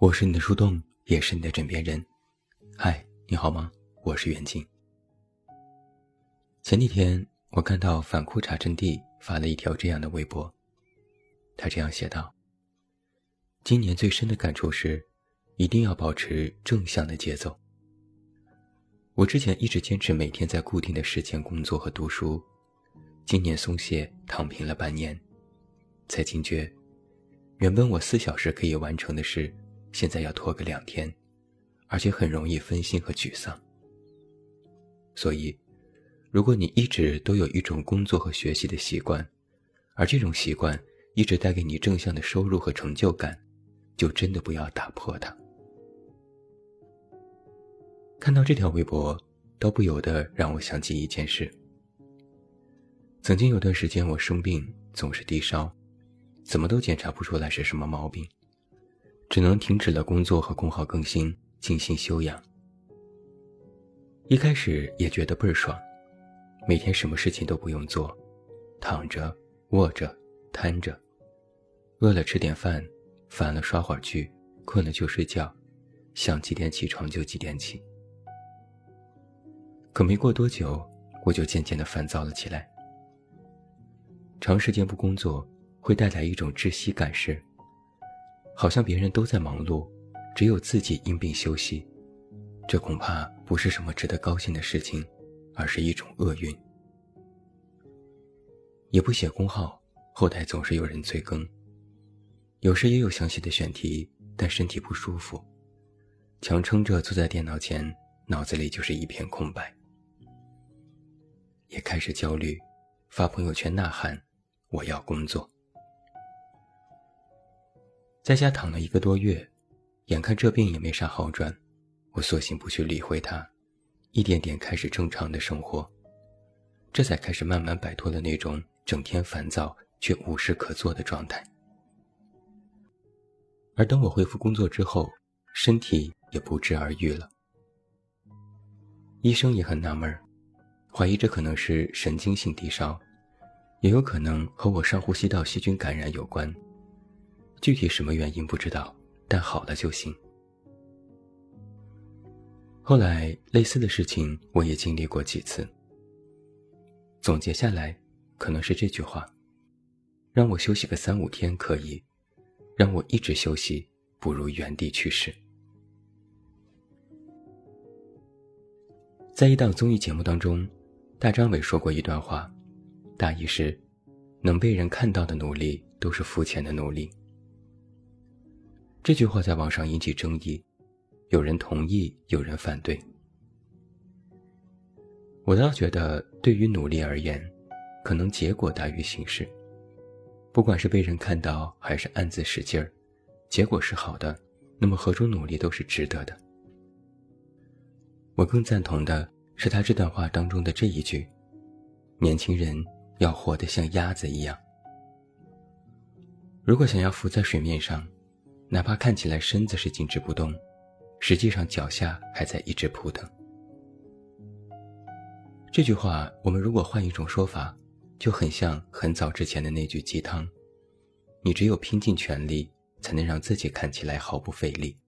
我是你的树洞，也是你的枕边人。嗨，你好吗？我是袁静。前几天我看到反裤衩阵地发了一条这样的微博，他这样写道：“今年最深的感触是，一定要保持正向的节奏。我之前一直坚持每天在固定的时间工作和读书，今年松懈躺平了半年，才惊觉，原本我四小时可以完成的事。”现在要拖个两天，而且很容易分心和沮丧。所以，如果你一直都有一种工作和学习的习惯，而这种习惯一直带给你正向的收入和成就感，就真的不要打破它。看到这条微博，都不由得让我想起一件事。曾经有段时间我生病，总是低烧，怎么都检查不出来是什么毛病。只能停止了工作和公号更新，静心休养。一开始也觉得倍儿爽，每天什么事情都不用做，躺着、卧着、瘫着，饿了吃点饭，烦了刷会儿剧，困了就睡觉，想几点起床就几点起。可没过多久，我就渐渐的烦躁了起来。长时间不工作，会带来一种窒息感时。好像别人都在忙碌，只有自己因病休息，这恐怕不是什么值得高兴的事情，而是一种厄运。也不写公号，后台总是有人催更，有时也有详细的选题，但身体不舒服，强撑着坐在电脑前，脑子里就是一片空白。也开始焦虑，发朋友圈呐喊：“我要工作。”在家躺了一个多月，眼看这病也没啥好转，我索性不去理会它，一点点开始正常的生活，这才开始慢慢摆脱了那种整天烦躁却无事可做的状态。而等我恢复工作之后，身体也不治而愈了。医生也很纳闷，怀疑这可能是神经性低烧，也有可能和我上呼吸道细菌感染有关。具体什么原因不知道，但好了就行。后来类似的事情我也经历过几次。总结下来，可能是这句话：让我休息个三五天可以，让我一直休息不如原地去世。在一档综艺节目当中，大张伟说过一段话，大意是：能被人看到的努力都是肤浅的努力。这句话在网上引起争议，有人同意，有人反对。我倒觉得，对于努力而言，可能结果大于形式。不管是被人看到，还是暗自使劲儿，结果是好的，那么何种努力都是值得的。我更赞同的是他这段话当中的这一句：“年轻人要活得像鸭子一样。”如果想要浮在水面上。哪怕看起来身子是静止不动，实际上脚下还在一直扑腾。这句话，我们如果换一种说法，就很像很早之前的那句鸡汤：“你只有拼尽全力，才能让自己看起来毫不费力。”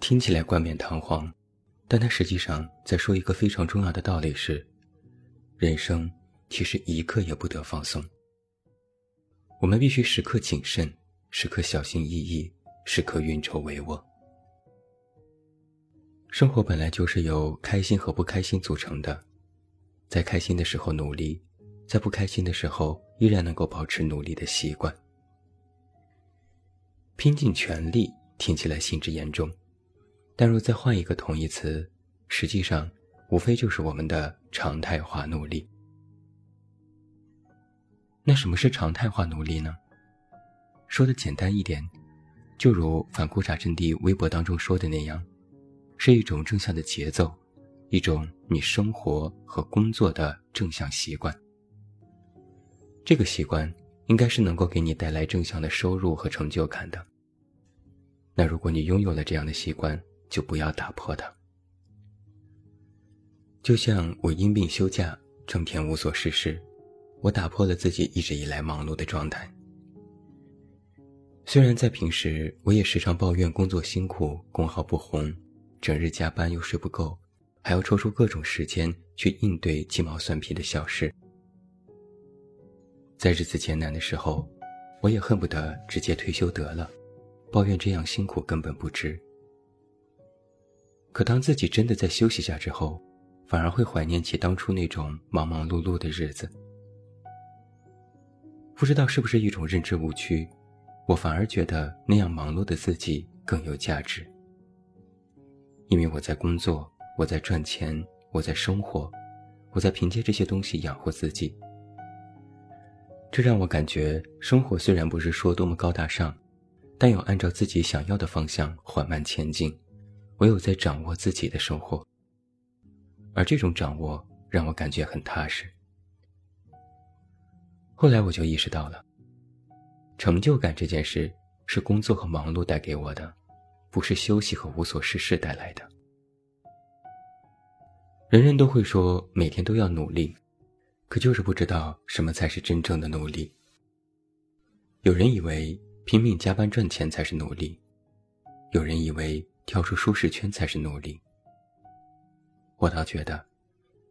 听起来冠冕堂皇，但它实际上在说一个非常重要的道理：是人生其实一刻也不得放松，我们必须时刻谨慎。时刻小心翼翼，时刻运筹帷幄。生活本来就是由开心和不开心组成的，在开心的时候努力，在不开心的时候依然能够保持努力的习惯。拼尽全力听起来性质严重，但若再换一个同义词，实际上无非就是我们的常态化努力。那什么是常态化努力呢？说的简单一点，就如反裤衩阵地微博当中说的那样，是一种正向的节奏，一种你生活和工作的正向习惯。这个习惯应该是能够给你带来正向的收入和成就感的。那如果你拥有了这样的习惯，就不要打破它。就像我因病休假，整天无所事事，我打破了自己一直以来忙碌的状态。虽然在平时，我也时常抱怨工作辛苦、工号不红，整日加班又睡不够，还要抽出各种时间去应对鸡毛蒜皮的小事。在日子艰难的时候，我也恨不得直接退休得了，抱怨这样辛苦根本不值。可当自己真的在休息下之后，反而会怀念起当初那种忙忙碌碌的日子。不知道是不是一种认知误区，我反而觉得那样忙碌的自己更有价值。因为我在工作，我在赚钱，我在生活，我在凭借这些东西养活自己。这让我感觉，生活虽然不是说多么高大上，但有按照自己想要的方向缓慢前进。唯有在掌握自己的生活，而这种掌握让我感觉很踏实。后来我就意识到了，成就感这件事是工作和忙碌带给我的，不是休息和无所事事带来的。人人都会说每天都要努力，可就是不知道什么才是真正的努力。有人以为拼命加班赚钱才是努力，有人以为。跳出舒适圈才是努力。我倒觉得，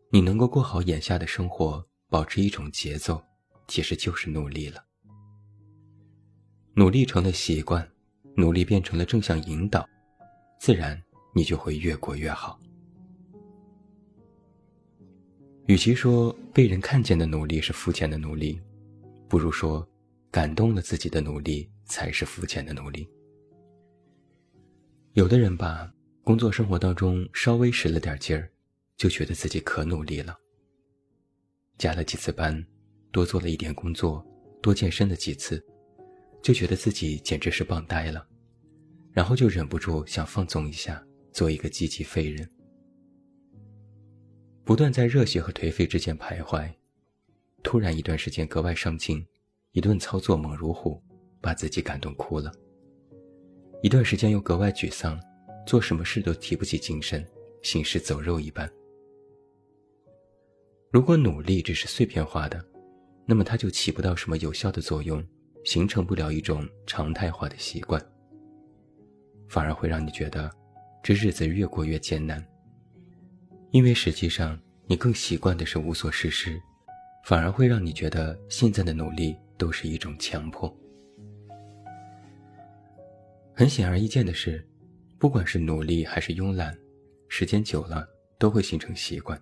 你能够过好眼下的生活，保持一种节奏，其实就是努力了。努力成了习惯，努力变成了正向引导，自然你就会越过越好。与其说被人看见的努力是肤浅的努力，不如说，感动了自己的努力才是肤浅的努力。有的人吧，工作生活当中稍微使了点劲儿，就觉得自己可努力了。加了几次班，多做了一点工作，多健身了几次，就觉得自己简直是棒呆了，然后就忍不住想放纵一下，做一个积极废人。不断在热血和颓废之间徘徊，突然一段时间格外上进，一顿操作猛如虎，把自己感动哭了。一段时间又格外沮丧，做什么事都提不起精神，行尸走肉一般。如果努力只是碎片化的，那么它就起不到什么有效的作用，形成不了一种常态化的习惯，反而会让你觉得这日子越过越艰难。因为实际上你更习惯的是无所事事，反而会让你觉得现在的努力都是一种强迫。很显而易见的是，不管是努力还是慵懒，时间久了都会形成习惯。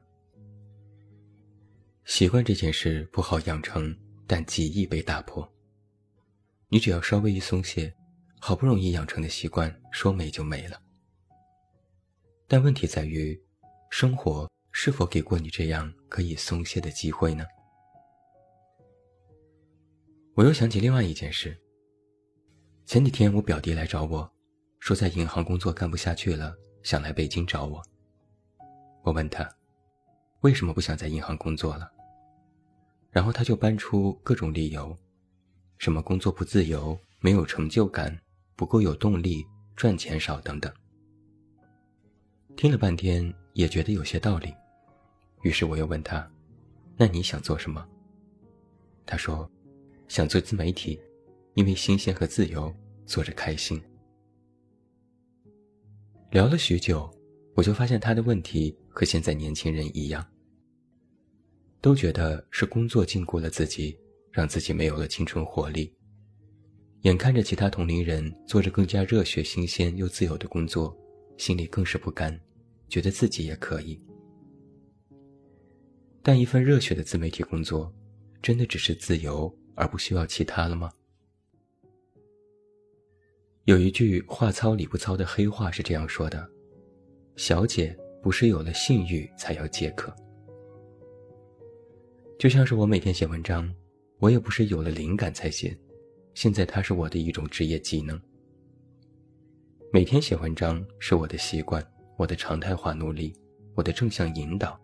习惯这件事不好养成，但极易被打破。你只要稍微一松懈，好不容易养成的习惯说没就没了。但问题在于，生活是否给过你这样可以松懈的机会呢？我又想起另外一件事。前几天我表弟来找我，说在银行工作干不下去了，想来北京找我。我问他，为什么不想在银行工作了？然后他就搬出各种理由，什么工作不自由、没有成就感、不够有动力、赚钱少等等。听了半天也觉得有些道理，于是我又问他，那你想做什么？他说，想做自媒体。因为新鲜和自由，做着开心。聊了许久，我就发现他的问题和现在年轻人一样，都觉得是工作禁锢了自己，让自己没有了青春活力。眼看着其他同龄人做着更加热血、新鲜又自由的工作，心里更是不甘，觉得自己也可以。但一份热血的自媒体工作，真的只是自由而不需要其他了吗？有一句话糙理不糙的黑话是这样说的：“小姐不是有了性欲才要接客。”就像是我每天写文章，我也不是有了灵感才写，现在它是我的一种职业技能。每天写文章是我的习惯，我的常态化努力，我的正向引导，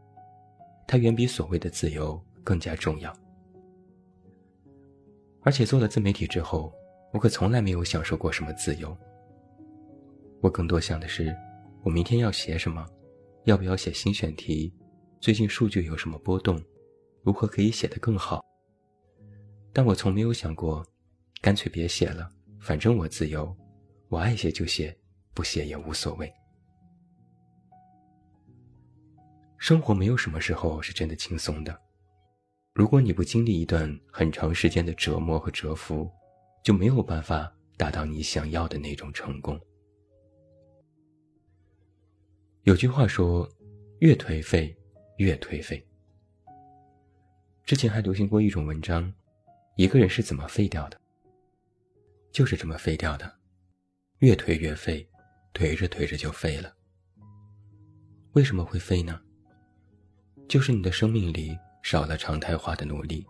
它远比所谓的自由更加重要。而且做了自媒体之后。我可从来没有享受过什么自由。我更多想的是，我明天要写什么，要不要写新选题，最近数据有什么波动，如何可以写得更好。但我从没有想过，干脆别写了，反正我自由，我爱写就写，不写也无所谓。生活没有什么时候是真的轻松的。如果你不经历一段很长时间的折磨和蛰伏，就没有办法达到你想要的那种成功。有句话说：“越颓废，越颓废。”之前还流行过一种文章，一个人是怎么废掉的？就是这么废掉的，越颓越废，颓着颓着就废了。为什么会废呢？就是你的生命里少了常态化的努力，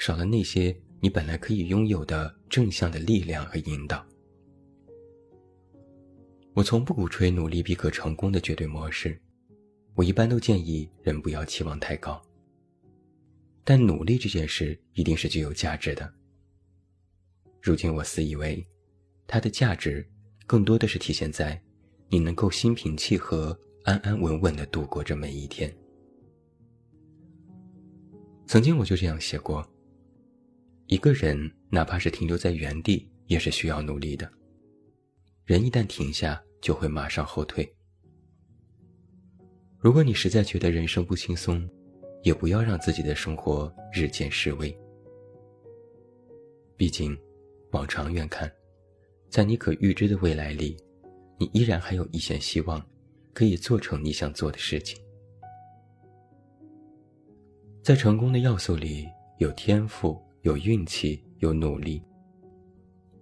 少了那些你本来可以拥有的正向的力量和引导。我从不鼓吹努力必可成功的绝对模式，我一般都建议人不要期望太高。但努力这件事一定是具有价值的。如今我自以为，它的价值更多的是体现在你能够心平气和、安安稳稳地度过这每一天。曾经我就这样写过：一个人哪怕是停留在原地，也是需要努力的。人一旦停下，就会马上后退。如果你实在觉得人生不轻松，也不要让自己的生活日渐式微。毕竟，往长远看，在你可预知的未来里，你依然还有一线希望，可以做成你想做的事情。在成功的要素里，有天赋，有运气，有努力。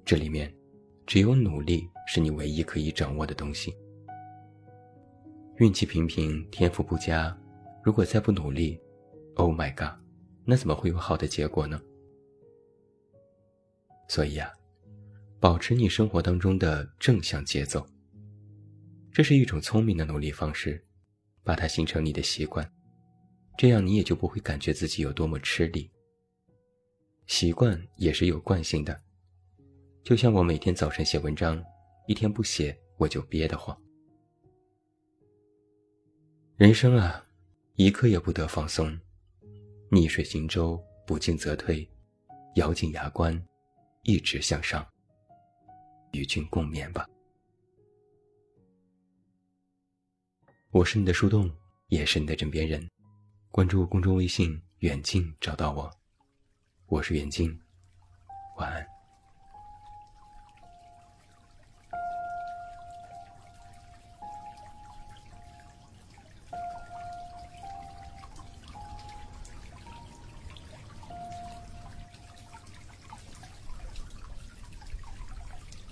这里面，只有努力是你唯一可以掌握的东西。运气平平，天赋不佳，如果再不努力，Oh my god，那怎么会有好的结果呢？所以啊，保持你生活当中的正向节奏，这是一种聪明的努力方式，把它形成你的习惯。这样你也就不会感觉自己有多么吃力。习惯也是有惯性的，就像我每天早晨写文章，一天不写我就憋得慌。人生啊，一刻也不得放松，逆水行舟，不进则退，咬紧牙关，一直向上。与君共勉吧。我是你的树洞，也是你的枕边人。关注公众微信“远近”，找到我。我是远近，晚安。